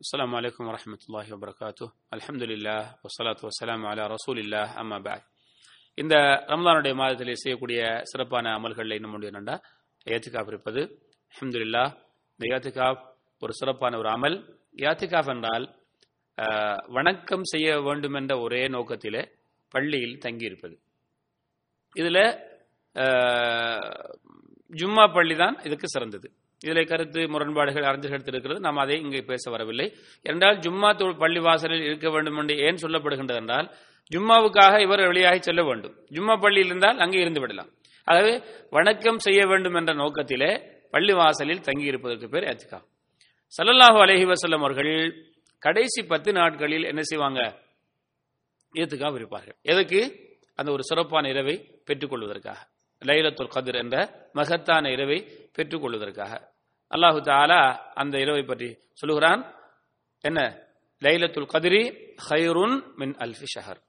السلام عليكم ورحمة الله وبركاته الحمد لله والصلاة والسلام على رسول الله أما بعد இந்த ரமலானுடைய மாதத்திலே செய்யக்கூடிய சிறப்பான அமல்களில் இன்னும் ஒன்று என்னண்டா ஏத்துக்காப் இருப்பது அஹமதுல்லா இந்த ஏத்துக்காப் ஒரு சிறப்பான ஒரு அமல் ஏத்துக்காப் என்றால் ஆஹ், வணக்கம் செய்ய வேண்டும் என்ற ஒரே நோக்கத்திலே பள்ளியில் தங்கியிருப்பது இதுல ஆஹ், ஜும்மா பள்ளி தான் இதுக்கு சிறந்தது இதில் கருத்து முரண்பாடுகள் அறிஞர்கள் இருக்கிறது நாம் அதை இங்கே பேச வரவில்லை. என்றால் ஜும்மா பள்ளி வாசலில் இருக்க வேண்டும் என்று ஏன் சொல்லப்படுகின்றது என்றால் ஜும்மாவுக்காக இவர் வெளியாகி செல்ல வேண்டும். ஜும்மா பள்ளியில் இருந்தால் அங்கே இருந்து விடலாம். அதாவது வணக்கம் செய்ய வேண்டும் என்ற நோக்கத்திலே பள்ளி வாசலில் தங்கியிருப்பதற்கு பேர் எத்திகா சல்லல்லாஹு அலஹி வசல்லம் அவர்கள் கடைசி பத்து நாட்களில் என்ன செய்வாங்க? ஏத்துக்காக இருப்பார்கள் எதுக்கு அந்த ஒரு சிறப்பான இரவை பெற்றுக்கொள்வதற்காக. லைலத்துல் கதிர் என்ற மகத்தான இரவை பெற்றுக்கொள்வதற்காக அல்லாஹு தாலா அந்த இரவை பற்றி சொல்லுகிறான். என்ன? லைலத்துல் கதிரி ஹைருன் மின் அல்ஃபி ஷஹர்.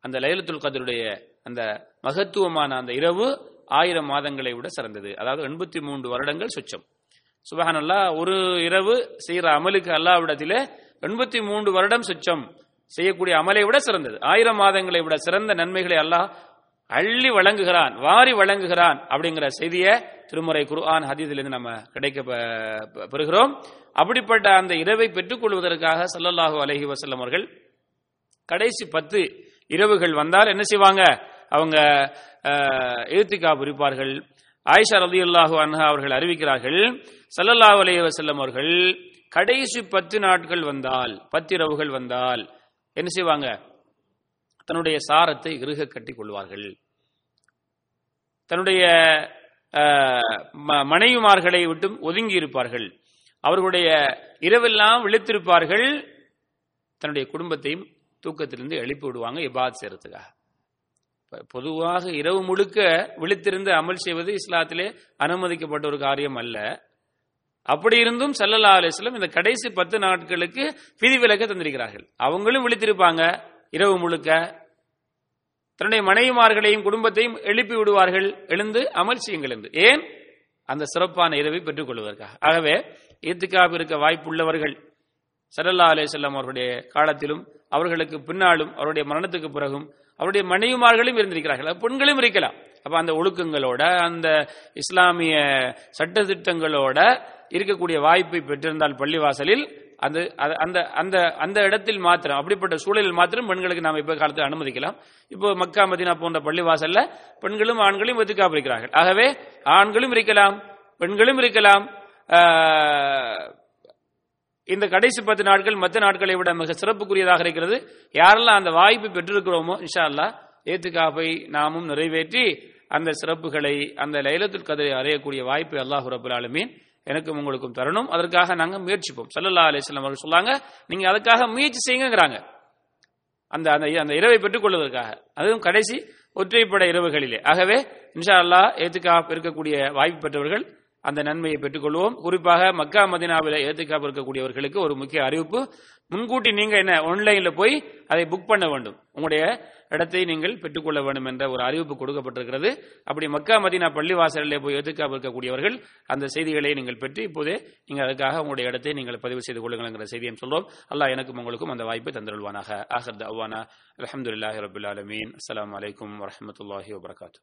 அந்த லைலத்துல் கதிருடைய அந்த மகத்துவமான அந்த இரவு ஆயிரம் மாதங்களை விட சிறந்தது. அதாவது எண்பத்தி மூன்று வருடங்கள் சுச்சம். சுபஹானல்லா ஒரு இரவு செய்கிற அமலுக்கு அல்லாவிடத்திலே எண்பத்தி மூன்று வருடம் சுச்சம் செய்யக்கூடிய அமலை விட சிறந்தது. ஆயிரம் மாதங்களை விட சிறந்த நன்மைகளை அல்லாஹ் அள்ளி வழங்குகிறான் வாரி வழங்குகிறான் அப்படிங்கிற செய்தியை திருமுறை குர்ஆன் ஹதீதிலிருந்து நம்ம கிடைக்க பெறுகிறோம். அப்படிப்பட்ட அந்த இரவை பெற்றுக் கொள்வதற்காக ஸல்லல்லாஹு அலைஹி அவர்கள் கடைசி பத்து இரவுகள் வந்தால் என்ன செய்வாங்க? அவங்க ஏத்திகா புரிப்பார்கள். ஆயிஷா ரதியுல்லாஹு அன்ஹா அவர்கள் அறிவிக்கிறார்கள் சல்லல்லாஹு அலஹி வசல்லம் அவர்கள் கடைசி பத்து நாட்கள் வந்தால் பத்து இரவுகள் வந்தால் என்ன செய்வாங்க? தன்னுடைய சாரத்தை இறுக கட்டி கொள்வார்கள். தன்னுடைய ம- மனைவிமார்களை விட்டும் ஒதுங்கி இருப்பார்கள். அவர்களுடைய இரவெல்லாம் விழித்திருப்பார்கள். தன்னுடைய குடும்பத்தையும் தூக்கத்திலிருந்து எழுப்பி விடுவாங்க இபாத் செய்யறதுக்காக பொதுவாக இரவு முழுக்க விழித்திருந்து அமல் செய்வது இஸ்லாத்திலே அனுமதிக்கப்பட்ட ஒரு காரியம் அல்ல. அப்படி இருந்தும் சல்லல்லா அலிஸ்லம் இந்த கடைசி பத்து நாட்களுக்கு விதிவிலக்க தந்திருக்கிறார்கள். அவங்களும் விழித்திருப்பாங்க. இரவு முழுக்க தன்னுடைய மனைவிமார்களையும் குடும்பத்தையும் எழுப்பி விடுவார்கள் எழுந்து அமல் செய்யுங்கள் என்று. ஏன்? அந்த சிறப்பான இரவை பெற்றுக் கொள்வதற்காக. ஆகவே ஈத்துக்காக இருக்க வாய்ப்புள்ளவர்கள் சரல்லா அலே செல்லம் அவருடைய காலத்திலும் அவர்களுக்கு பின்னாலும் அவருடைய மரணத்துக்கு பிறகும் அவருடைய மனைவிமார்களும் இருந்திருக்கிறார்கள். பெண்களும் இருக்கலாம். அப்ப அந்த ஒழுக்கங்களோட அந்த இஸ்லாமிய சட்டதிட்டங்களோட இருக்கக்கூடிய வாய்ப்பை பெற்றிருந்தால் பள்ளிவாசலில் அந்த அந்த அந்த அந்த இடத்தில் மாத்திரம் அப்படிப்பட்ட சூழலில் மாத்திரம் பெண்களுக்கு நாம் இப்போ காலத்தில் அனுமதிக்கலாம். இப்போ மக்கா மதினா போன்ற பள்ளிவாசல்ல பெண்களும் ஆண்களும் வெத்துக்காப்பு இருக்கிறார்கள் ஆகவே ஆண்களும் இருக்கலாம் பெண்களும் இருக்கலாம். இந்த கடைசி பத்து நாட்கள் மற்ற நாட்களை விட மிக சிறப்புக்குரியதாக இருக்கிறது. யாரெல்லாம் அந்த வாய்ப்பு பெற்றிருக்கிறோமோ இன்ஷா அல்லாஹ் ஏத்துக்காப்பை நாமும் நிறைவேற்றி அந்த சிறப்புகளை அந்த லைலத்துல் கதரை அறையக்கூடிய வாய்ப்பை அல்லாஹ் ரபுல் ஆலமீன் எனக்கும் உங்களுக்கும் தரணும். அதற்காக நாங்க முயற்சிப்போம். சல்லல்லா அலிஸ்லாம் அவர்கள் சொல்லாங்க நீங்க அதுக்காக முயற்சி செய்யுங்கிறாங்க அந்த அந்த அந்த இரவை பெற்றுக்கொள்வதற்காக அதுவும் கடைசி ஒற்றைப்படை இரவுகளிலே. ஆகவே இன்ஷா அல்லாஹ் ஏத்துக்காப் இருக்கக்கூடிய வாய்ப்பு பெற்றவர்கள் அந்த நன்மையை பெற்றுக்கொள்வோம். குறிப்பாக மக்கா மதினாவில் ஏத்துக்காப்பு இருக்கக்கூடியவர்களுக்கு ஒரு முக்கிய அறிவிப்பு. முன்கூட்டி நீங்க என்ன ஆன்லைன்ல போய் அதை புக் பண்ண வேண்டும். உங்களுடைய இடத்தை நீங்கள் பெற்றுக்கொள்ள வேண்டும் என்ற ஒரு அறிவிப்பு கொடுக்கப்பட்டிருக்கிறது. அப்படி மக்கா மதினா பள்ளி வாசலிலே போய் ஏத்துக்காப் இருக்கக்கூடியவர்கள் அந்த செய்திகளை நீங்கள் பெற்று இப்போதே நீங்கள் அதுக்காக உங்களுடைய இடத்தை நீங்கள் பதிவு செய்து கொள்ளுங்கள்ங்கிற செய்தியும் சொல்றோம். அல்லாஹ் எனக்கும் உங்களுக்கும் அந்த வாய்ப்பை தந்திருவானாக ஆஹர் அவ்வானா அலமதுல்லாஹி ரபுல்லாலமீன் ஆலமீன். வலைக்கம் வரமத்துல்லாஹி வபர்காத்து.